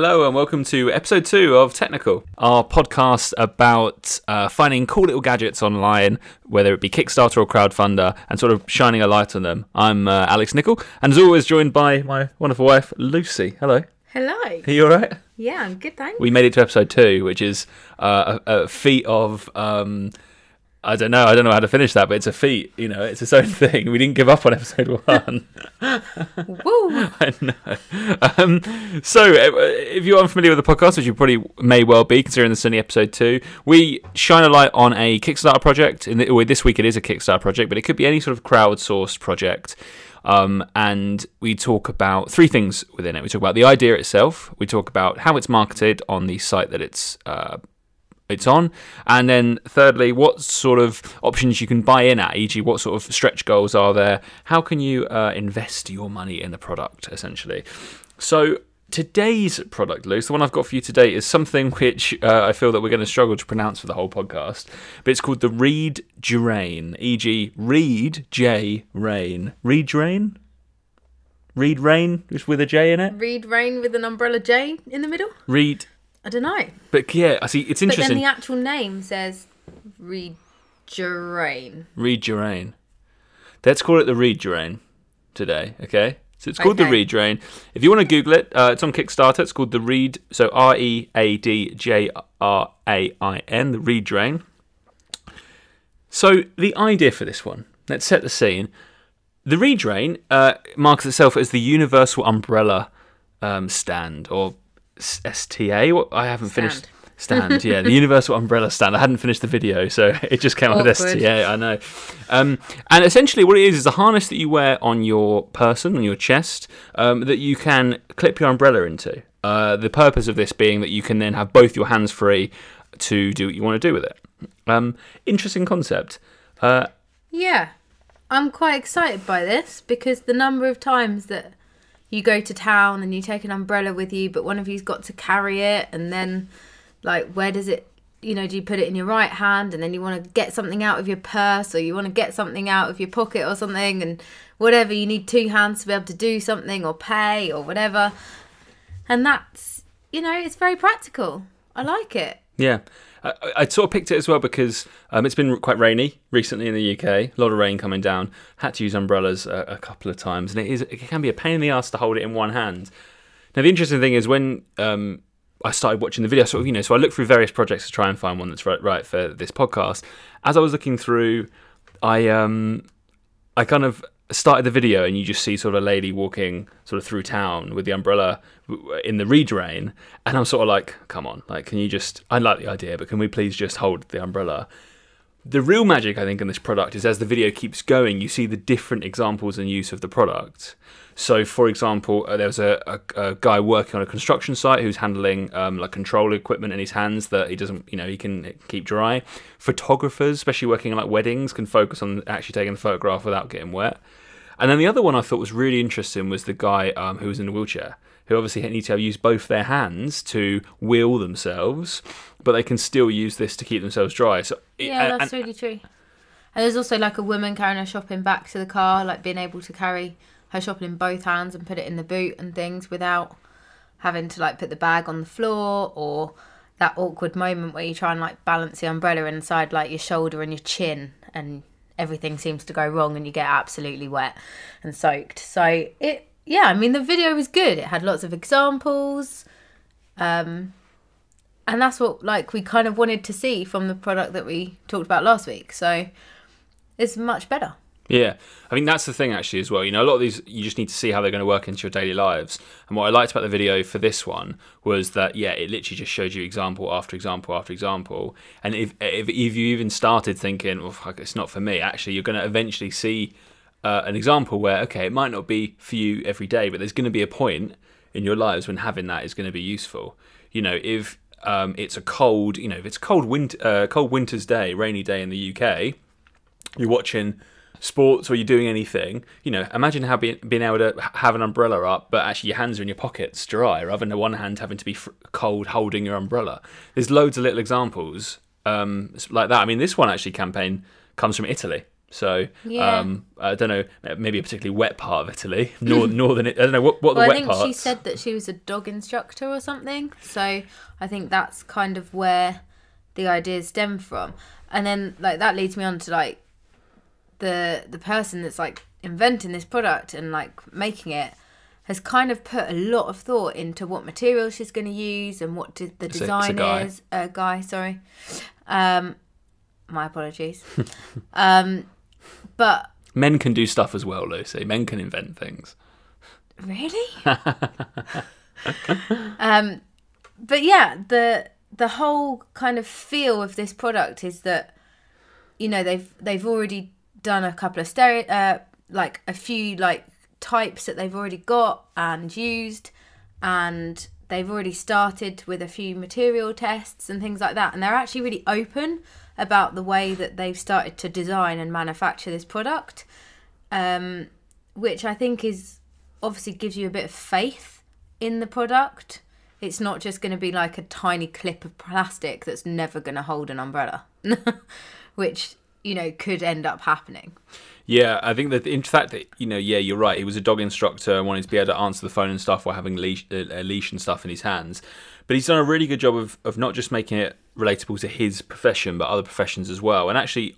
Hello and welcome to episode two of Technical, our podcast about uh, finding cool little gadgets online, whether it be Kickstarter or crowdfunder, and sort of shining a light on them. I'm uh, Alex Nicoll, and as always, joined by my wonderful wife Lucy. Hello. Hello. Are you all right? Yeah, I'm good, thanks. We made it to episode two, which is uh, a, a feat of. Um, I don't know. I don't know how to finish that, but it's a feat. You know, it's its own thing. We didn't give up on episode one. Woo! I know. Um, so, uh, if you're unfamiliar with the podcast, which you probably may well be, considering this is only episode two, we shine a light on a Kickstarter project. In the, well, this week it is a Kickstarter project, but it could be any sort of crowdsourced project. Um, and we talk about three things within it. We talk about the idea itself. We talk about how it's marketed on the site that it's uh, it's on. And then thirdly, what sort of options you can buy in at, e.g., what sort of stretch goals are there? How can you uh, invest your money in the product, essentially? So today's product, Luce, the one I've got for you today is something which uh, I feel that we're going to struggle to pronounce for the whole podcast, but it's called the Reed Drain, e.g., Reed J Rain. Reed Drain? Reed Rain, just with a J in it. Read rain with an umbrella J in the middle? Reed, I don't know. but yeah, I see. It's interesting. But then the actual name says Read Rain. Reed Drain. Let's call it the Reed Drain today, okay? So it's called the Okay. Reed Drain. If you want to Google it, uh, it's on Kickstarter. It's called the Reed, so R E A D J R A I N, the Reed Drain. So the idea for this one, let's set the scene. The Reed Drain uh, marks itself as the universal umbrella um, stand, or STA. What I haven't finished. Stand. Stand, yeah, the universal umbrella stand. I hadn't finished the video, so it just came out with Awkward. STA. I know. Um, and essentially, what it is is a harness that you wear on your person, on your chest, um, that you can clip your umbrella into. Uh, the purpose of this being that you can then have both your hands free to do what you want to do with it. Um, interesting concept. Uh, Yeah. I'm quite excited by this because the number of times that you go to town and you take an umbrella with you, but one of you's got to carry it, and then, like, where does it, you know, do you put it in your right hand and then you want to get something out of your purse or you want to get something out of your pocket or something, and whatever, you need two hands to be able to do something or pay or whatever. And that's, you know, it's very practical. I like it. Yeah, I, I- sort of picked it as well because um, it's been quite rainy recently in the UK. A lot of rain coming down. Had to use umbrellas a, a couple of times, and it is it can be a pain in the ass to hold it in one hand. Now the interesting thing is when um, I started watching the video, sort of you know, so I looked through various projects to try and find one that's right, right for this podcast. As I was looking through, I um, I kind of started the video and you just see sort of a lady walking sort of through town with the umbrella in the reed rain and I'm sort of like come on like can you just I like the idea but can we please just hold the umbrella? The real magic I think in this product is as the video keeps going you see the different examples and use of the product. So for example uh, there was a, a, a guy working on a construction site who's handling um, like control equipment in his hands that he doesn't you know he can keep dry. Photographers especially working on like weddings can focus on actually taking the photograph without getting wet and then the other one I thought was really interesting was the guy um, who was in a wheelchair, who obviously need to use both their hands to wheel themselves, but they can still use this to keep themselves dry. So Yeah, and- that's and- really true. And there's also like a woman carrying her shopping back to the car, like being able to carry her shopping in both hands and put it in the boot and things without having to like put the bag on the floor or that awkward moment where you try and like balance the umbrella inside like your shoulder and your chin and everything seems to go wrong and you get absolutely wet and soaked. So it yeah, I mean the video was good. It had lots of examples. Um and that's what like we kind of wanted to see from the product that we talked about last week. So it's much better. Yeah, I think that's the thing actually as well. You know, a lot of these you just need to see how they're going to work into your daily lives. And what I liked about the video for this one was that yeah, it literally just showed you example after example after example. And if if, if you even started thinking, well, fuck, it's not for me, actually, you're going to eventually see uh, an example where okay, it might not be for you every day, but there's going to be a point in your lives when having that is going to be useful. You know, if um, it's a cold, you know, if it's cold winter, uh, cold winter's day, rainy day in the UK, you're watching sports or you're doing anything, you know, imagine how being, being able to have an umbrella up, but actually your hands are in your pockets dry, rather than the one hand having to be fr- cold holding your umbrella. There's loads of little examples um, like that. I mean, this one actually campaign comes from Italy. So Yeah. um, I don't know, maybe a particularly wet part of Italy, nor, northern. I don't know what what the well, I wet think parts. she said that she was a dog instructor or something. So I think that's kind of where the ideas stem from. And then like that leads me on to like the the person that's like inventing this product and like making it has kind of put a lot of thought into what material she's going to use and what the It's a- it's a design guy. is. A guy, sorry. Um, my apologies. um, but Men can do stuff as well, Lucy. Men can invent things. Really? um, but yeah, the the whole kind of feel of this product is that you know they've they've already done a couple of stereo uh, like a few like types that they've already got and used and they've already started with a few material tests and things like that and they're actually really open about the way that they've started to design and manufacture this product um, which I think is obviously gives you a bit of faith in the product. It's not just going to be like a tiny clip of plastic that's never going to hold an umbrella, which you know could end up happening. Yeah, I think that in fact that you know, yeah, you're right. He was a dog instructor and wanted to be able to answer the phone and stuff while having leash, uh, a leash and stuff in his hands. But he's done a really good job of of not just making it relatable to his profession, but other professions as well. And actually,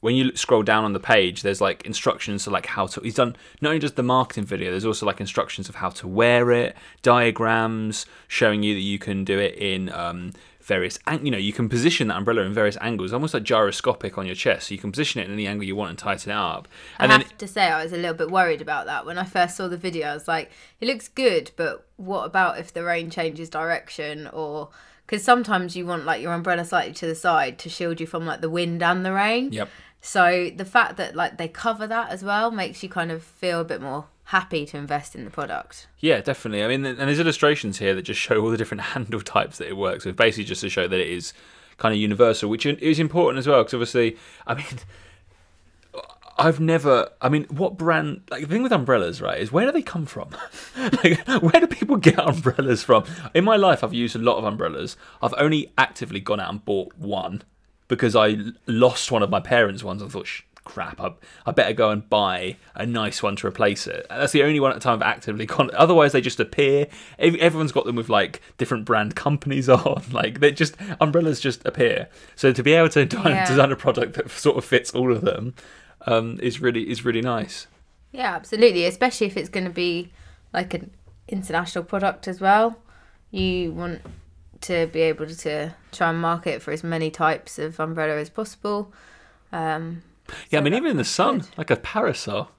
when you scroll down on the page, there's like instructions to like how to. He's done not only just the marketing video. There's also like instructions of how to wear it, diagrams showing you that you can do it in um, various. ang- You know, you can position that umbrella in various angles, almost like gyroscopic on your chest. So you can position it in any angle you want and tighten it up. And I then have to say, I was a little bit worried about that when I first saw the video. I was like, it looks good, but what about if the rain changes direction or because sometimes you want like your umbrella slightly to the side to shield you from like the wind and the rain. Yep. So the fact that like they cover that as well makes you kind of feel a bit more happy to invest in the product. Yeah, definitely. I mean, and there's illustrations here that just show all the different handle types that it works with, basically just to show that it is kind of universal, which is important as well, because obviously, I mean, I've never. I mean, what brand? Like the thing with umbrellas, right? Is where do they come from? like, where do people get umbrellas from? In my life, I've used a lot of umbrellas. I've only actively gone out and bought one because I lost one of my parents' ones. I thought, crap, I, I better go and buy a nice one to replace it. And that's the only one at the time I've actively gone. Otherwise, they just appear. Everyone's got them with like different brand companies on. Like they just umbrellas just appear. So to be able to design, Yeah. design a product that sort of fits all of them um, is really is really nice. Yeah, absolutely. Especially if it's going to be like an international product as well. You want to be able to try and market for as many types of umbrella as possible. Um, Yeah, I mean even in the sun, good. like a parasol.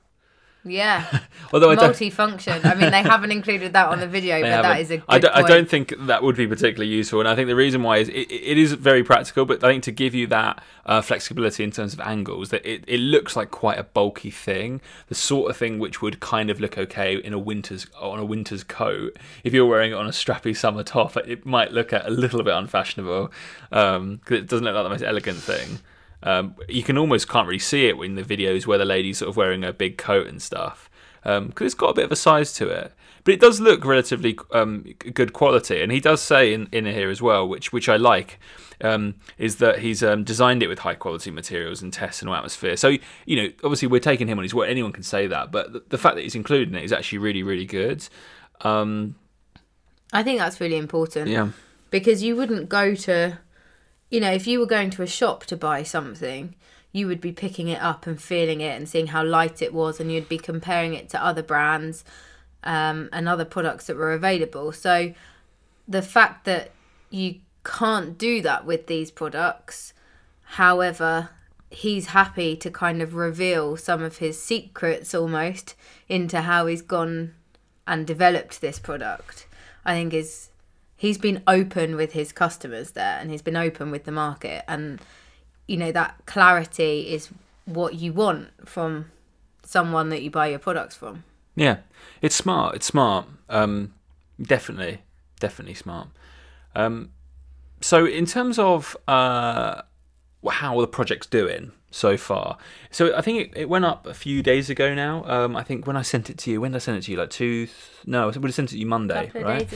yeah, Although I multifunction. I mean, they haven't included that on the video, but that haven't. is a good I don't, I don't think that would be particularly useful, and I think the reason why is it, it is very practical, but I think to give you that uh, flexibility in terms of angles, that it, it looks like quite a bulky thing, the sort of thing which would kind of look okay in a winter's on a winter's coat. If you're wearing it on a strappy summer top, it might look a little bit unfashionable because it doesn't look like the most elegant thing. Um, you can almost can't really see it in the videos where the lady's sort of wearing a big coat and stuff because it's got a bit of a size to it. But it does look relatively um, good quality, and he does say in, in here as well, which which I like, um, is that he's um, designed it with high quality materials and tests and atmosphere. So you know, obviously we're taking him on his word. Anyone can say that, but the, the fact that he's included in it is actually really really good. Um, I think that's really important. yeah, because you wouldn't go to you know if you were going to a shop to buy something you would be picking it up and feeling it and seeing how light it was and you'd be comparing it to other brands um, and other products that were available. So the fact that you can't do that with these products however he's happy to kind of reveal some of his secrets almost into how he's gone and developed this product i think is he's been open with his customers there and he's been open with the market and you know that clarity is what you want from someone that you buy your products from yeah, it's smart. It's smart. Um, definitely, definitely smart. Um, so in terms of uh, how the project's doing so far, so I think it, it went up a few days ago now. Um, I think when I sent it to you, when did I send it to you? Like two? No, I would have sent it to you Monday, right?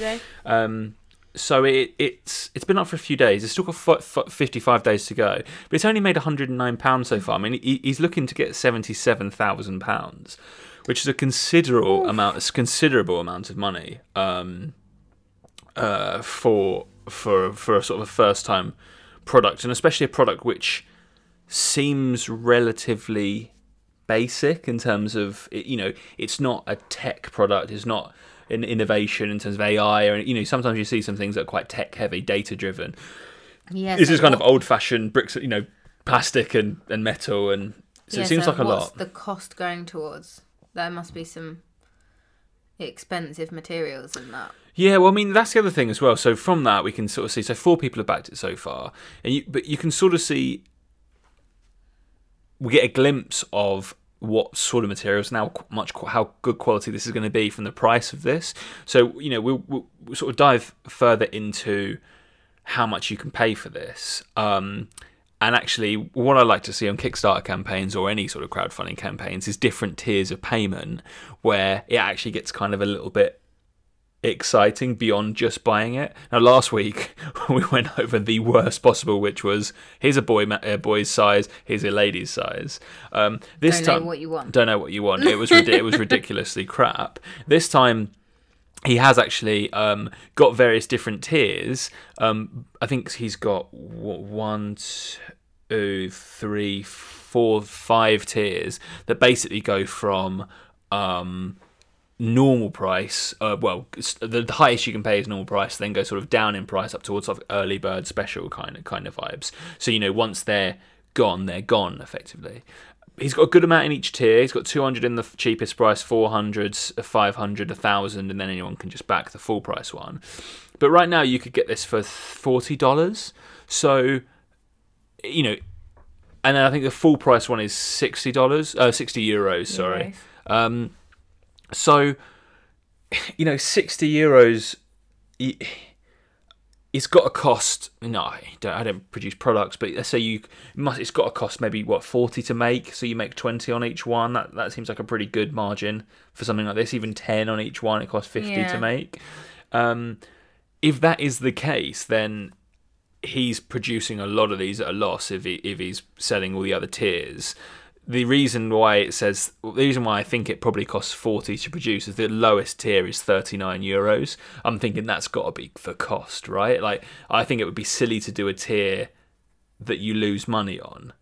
So it, it's it's been up for a few days. It's still got f- f- 55 days to go, but it's only made 109 pounds so far. I mean, he, he's looking to get 77,000 pounds, which is a considerable amount. It's considerable amount of money um, uh, for for for a sort of a first time product, and especially a product which seems relatively basic in terms of you know it's not a tech product. It's not an innovation in terms of AI or you know sometimes you see some things that are quite tech heavy, data driven. Yeah. This so is kind of old fashioned bricks, you know, plastic and, and metal, and so yeah, it seems so like a what's lot. the cost going towards? There must be some expensive materials in that. Yeah, well, I mean that's the other thing as well. So from that we can sort of see. So four people have backed it so far, and you, but you can sort of see. We get a glimpse of what sort of materials qu- much how good quality this is going to be from the price of this. So you know we'll, we'll sort of dive further into how much you can pay for this. Um, and actually, what I like to see on Kickstarter campaigns or any sort of crowdfunding campaigns is different tiers of payment where it actually gets kind of a little bit exciting beyond just buying it. Now, last week we went over the worst possible, which was here's a boy a boy's size, here's a lady's size. Um, this Don't know time, what you want. Don't know what you want. It was it was ridiculously crap. This time. He has actually um, got various different tiers. Um, I think he's got one, two, three, four, five tiers that basically go from um, normal price. Uh, well, the, the highest you can pay is normal price, then go sort of down in price up towards sort of early bird special kind of kind of vibes. So you know, once they're gone, they're gone effectively. He's got a good amount in each tier. He's got 200 in the cheapest price, 400, 500, 1000, and then anyone can just back the full price one. But right now, you could get this for $40. So, you know, and then I think the full price one is $60, uh, 60 euros, sorry. Um, so, you know, 60 euros, it's got to cost. No, I don't, I don't produce products, but let's say you must. It's got to cost maybe what 40 to make. So you make 20 on each one. That that seems like a pretty good margin for something like this. Even 10 on each one, it costs 50 Yeah. to make. Um, if that is the case, then he's producing a lot of these at a loss if he if he's selling all the other tiers. The reason why it says the reason why I think it probably costs forty to produce is the lowest tier is thirty nine euros. I'm thinking that's got to be for cost, right? Like I think it would be silly to do a tier that you lose money on,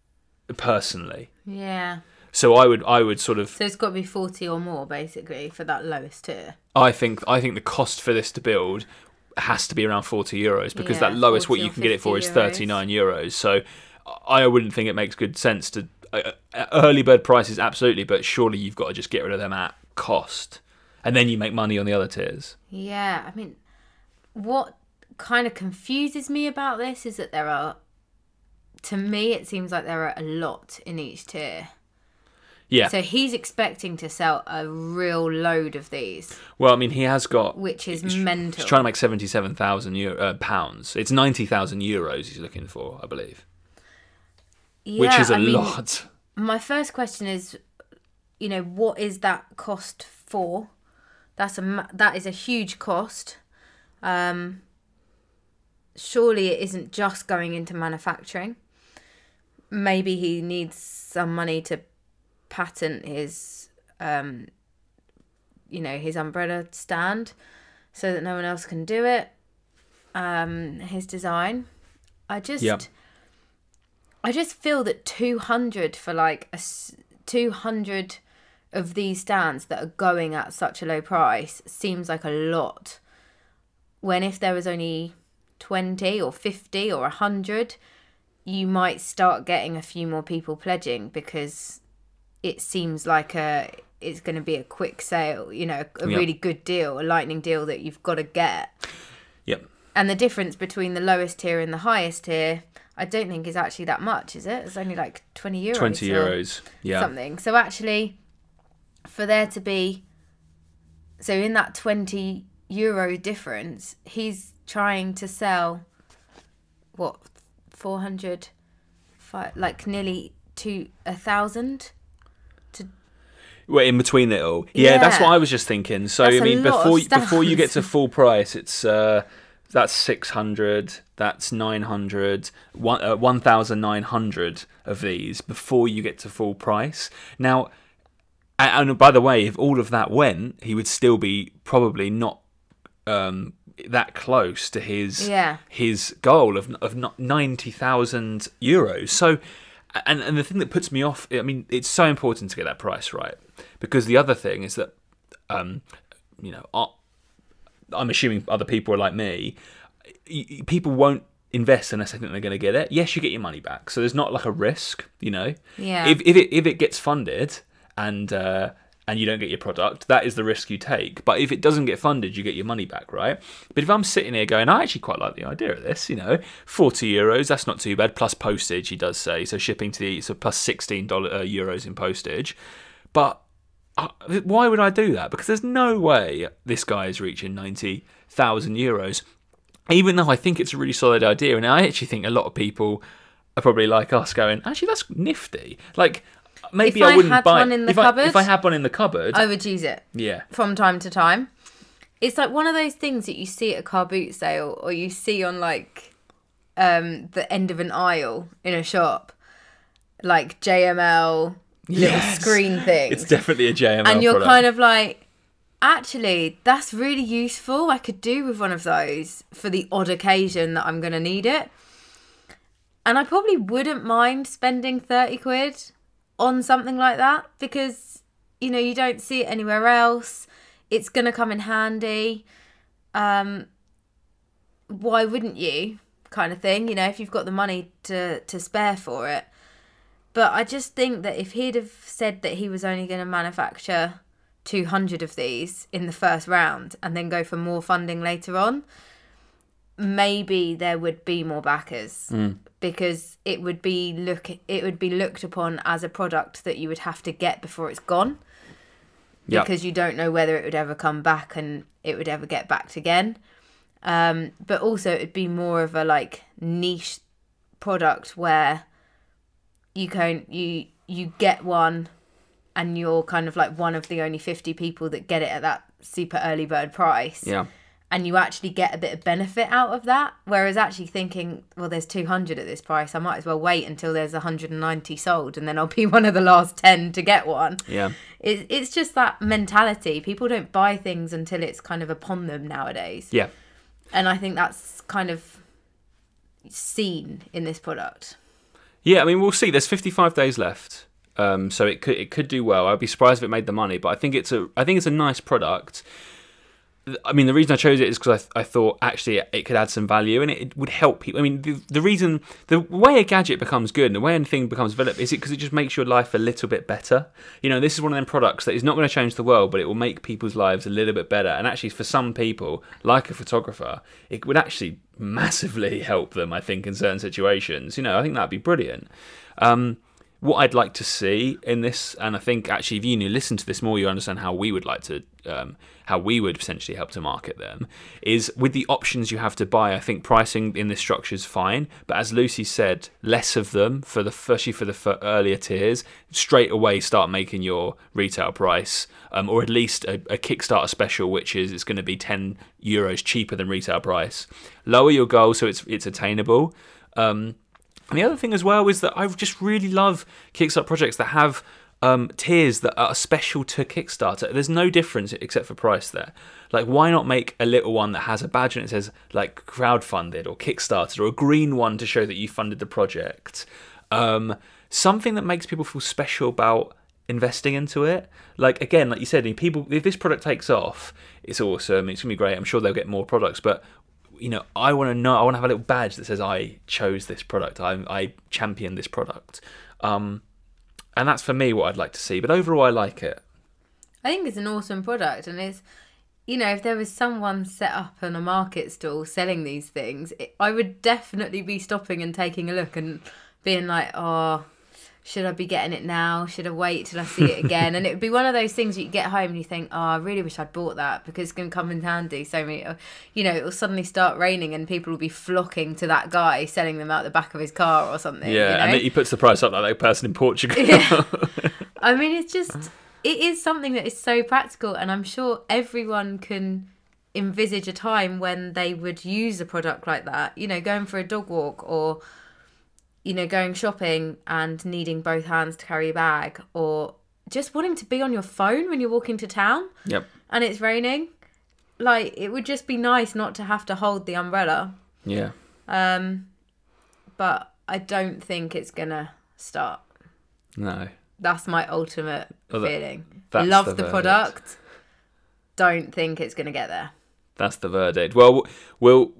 personally. Yeah. So I would I would sort of So it's got to be 40 or more, basically, for that lowest tier. I think I think the cost for this to build has to be around 40 euros because Yeah, that lowest what you can get it for is 39 euros. So I wouldn't think it makes good sense to uh, early bird prices absolutely, but surely you've got to just get rid of them at cost, and then you make money on the other tiers. Yeah, I mean, what kind of confuses me about this is that there are, to me, it seems like there are a lot in each tier. Yeah. So he's expecting to sell a real load of these, well, I mean, he has got. which is He's mental. trying to make 77,000 uh, pounds. It's 90,000 euros he's looking for, I believe, which Yeah, is a I mean, lot. My first question is, you know, what is that cost for? That's a that is a huge cost. Um, surely it isn't just going into manufacturing. Maybe he needs some money to patent his, um, you know, his umbrella stand, so that no one else can do it. Um, his design. I just. Yep. I just feel that 200 for like a s- 200 of these stands that are going at such a low price seems like a lot. When if there was only 20 or 50 or 100, you might start getting a few more people pledging because it seems like a it's going to be a quick sale, you know, a Yeah. really good deal, a lightning deal that you've got to get. Yep. And the difference between the lowest tier and the highest tier, I don't think is actually that much, is it? It's only like 20 euros. 20 euros. Yeah. Something. So actually, for there to be, so in that 20 euro difference, he's trying to sell, what, 400, fi- like nearly to a thousand? Well, in between it all, yeah, that's what I was just thinking. So That's I mean, before before you get to full price, it's uh, that's 600 that's 900 one, uh, 1900 of these before you get to full price. Now and, and by the way if all of that went he would still be probably not um, that close to his Yeah. his goal of of not 90,000 euros. So and and the thing that puts me off I mean it's so important to get that price right. Because the other thing is that um you know I'm assuming other people are like me. People won't invest unless they think they're going to get it. Yes, you get your money back, so there's not like a risk, you know. Yeah. If if it if it gets funded and uh, and you don't get your product, that is the risk you take. But if it doesn't get funded, you get your money back, right? But if I'm sitting here going, I actually quite like the idea of this, you know, forty euros, that's not too bad. Plus postage, he does say, so shipping to the so plus sixteen dollar uh, euros in postage, but why would I do that? Because there's no way this guy is reaching 90,000 euros, even though I think it's a really solid idea. And I actually think a lot of people are probably like us going, actually, that's nifty. Like, maybe If I I wouldn't had buy one in the if I, cupboard- if I had one in the cupboard, I would use it yeah. from time to time. It's like one of those things that you see at a car boot sale or you see on like um the end of an aisle in a shop. Like JML little Yes. screen thing. It's definitely a JML and you're product. kind of like actually that's really useful i could do with one of those for the odd occasion that i'm going to need it and i probably wouldn't mind spending 30 quid on something like that because you know you don't see it anywhere else it's going to come in handy um why wouldn't you kind of thing you know if you've got the money to to spare for it but I just think that if he'd have said that he was only going to manufacture 200 of these in the first round and then go for more funding later on, maybe there would be more backers because it would be look it would be looked upon as a product that you would have to get before it's gone Yeah. because you don't know whether it would ever come back and it would ever get backed again. Um, but also it would be more of a like niche product where you can you you get one and you're kind of like one of the only 50 people that get it at that super early bird price yeah. and you actually get a bit of benefit out of that whereas actually thinking well there's 200 at this price i might as well wait until there's 190 sold and then i'll be one of the last 10 to get one Yeah. it, it's just that mentality people don't buy things until it's kind of upon them nowadays Yeah. and i think that's kind of seen in this product Yeah, I mean, we'll see. There's 55 days left, um, so it could it could do well. I'd be surprised if it made the money, but I think it's a I think it's a nice product. I mean, the reason I chose it is because I, th- I thought actually it could add some value and it, it would help people. I mean, the, the reason, the way a gadget becomes good and the way anything becomes developed is it because it just makes your life a little bit better. You know, this is one of them products that is not going to change the world, but it will make people's lives a little bit better. And actually, for some people, like a photographer, it would actually massively help them, I think, in certain situations. You know, I think that'd be brilliant. Um, what I'd like to see in this, and I think actually, if you listen to this more, you understand how we would like to, um, how we would potentially help to market them. Is with the options you have to buy. I think pricing in this structure is fine, but as Lucy said, less of them for the especially for the f- earlier tiers. Straight away, start making your retail price, um, or at least a, a Kickstarter special, which is it's going to be ten euros cheaper than retail price. Lower your goal so it's it's attainable. Um, and the other thing as well is that I just really love Kickstarter projects that have um, tiers that are special to Kickstarter. There's no difference except for price there. Like, why not make a little one that has a badge and it says like crowdfunded or Kickstarted or a green one to show that you funded the project? Um, something that makes people feel special about investing into it. Like again, like you said, people if this product takes off, it's awesome. It's gonna be great. I'm sure they'll get more products, but you know, I want to know. I want to have a little badge that says I chose this product. I I championed this product. Um, and that's for me what I'd like to see. But overall, I like it. I think it's an awesome product, and it's you know if there was someone set up on a market stall selling these things, it, I would definitely be stopping and taking a look and being like, oh. Should I be getting it now? Should I wait till I see it again? and it would be one of those things you get home and you think, oh, I really wish I'd bought that because it's going to come in handy. So many, you know, it will suddenly start raining and people will be flocking to that guy selling them out the back of his car or something. Yeah, you know? and he puts the price up like that person in Portugal. Yeah. I mean, it's just it is something that is so practical, and I'm sure everyone can envisage a time when they would use a product like that. You know, going for a dog walk or you know, going shopping and needing both hands to carry a bag or just wanting to be on your phone when you're walking to town Yep. and it's raining. Like it would just be nice not to have to hold the umbrella. Yeah. Um but I don't think it's gonna start. No. That's my ultimate Well, that- feeling. Love the the, product. Don't think it's gonna get there. That's the verdict. Well, we'll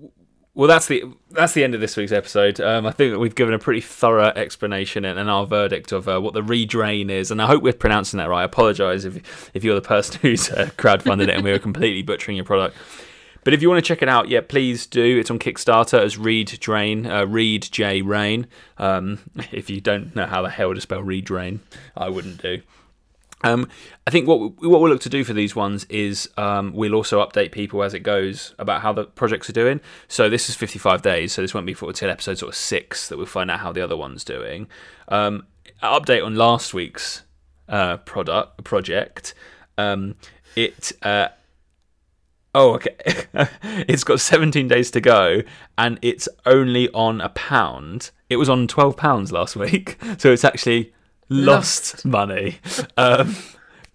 well that's the that's the end of this week's episode. Um, I think that we've given a pretty thorough explanation and, and our verdict of uh, what the redrain is, and I hope we're pronouncing that right. I apologise if if you're the person who's uh, crowdfunded it and we were completely butchering your product. But if you want to check it out, yeah, please do. It's on Kickstarter as Read Drain, uh, Read J Rain. Um, if you don't know how the hell to spell Read Drain, I wouldn't do. Um, I think what we, what we'll look to do for these ones is um, we'll also update people as it goes about how the projects are doing. So this is 55 days, so this won't be for till episode sort of six that we'll find out how the other one's doing. Um, update on last week's uh, product project. Um, it uh, oh okay, it's got 17 days to go, and it's only on a pound. It was on 12 pounds last week, so it's actually lost, money. Um,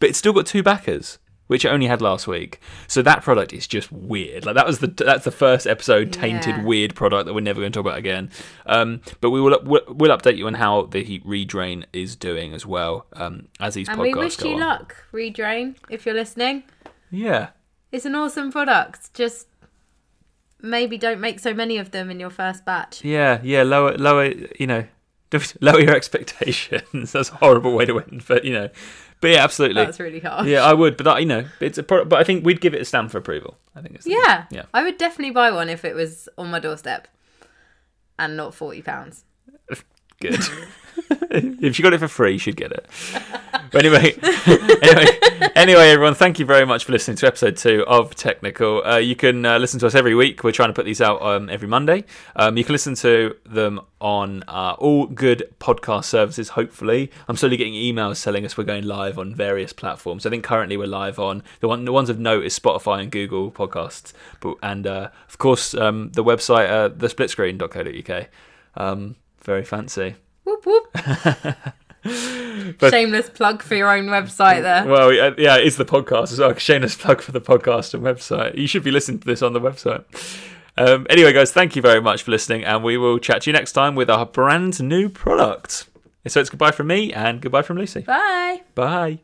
but it's still got two backers, which it only had last week. So that product is just weird. Like that was the that's the first episode tainted Yeah. weird product that we're never going to talk about again. Um, but we will we'll, we'll update you on how the heat redrain is doing as well um, as these And podcasts we wish go you on. luck, Redrain, if you're listening. Yeah. It's an awesome product. Just maybe don't make so many of them in your first batch. Yeah, yeah, lower, lower, you know, lower your expectations. That's a horrible way to end, but you know, but yeah, absolutely. That's really hard. Yeah, I would, but that, you know, it's a product. But I think we'd give it a stamp for approval. I think it's Yeah. yeah. I would definitely buy one if it was on my doorstep and not forty pounds. good. if you got it for free, you should get it. But anyway, anyway, anyway, everyone, thank you very much for listening to episode two of Technical. Uh, you can uh, listen to us every week. We're trying to put these out um, every Monday. Um, you can listen to them on uh, all good podcast services. Hopefully, I'm slowly getting emails telling us we're going live on various platforms. I think currently we're live on the one. The ones of note is Spotify and Google Podcasts, but and uh, of course um, the website uh, thesplitscreen.co.uk. Um, very fancy. Whoop whoop. But- Shameless plug for your own website there. Well, yeah, it's the podcast as well. Shameless plug for the podcast and website. You should be listening to this on the website. Um, anyway, guys, thank you very much for listening, and we will chat to you next time with our brand new product. So it's goodbye from me and goodbye from Lucy. Bye. Bye.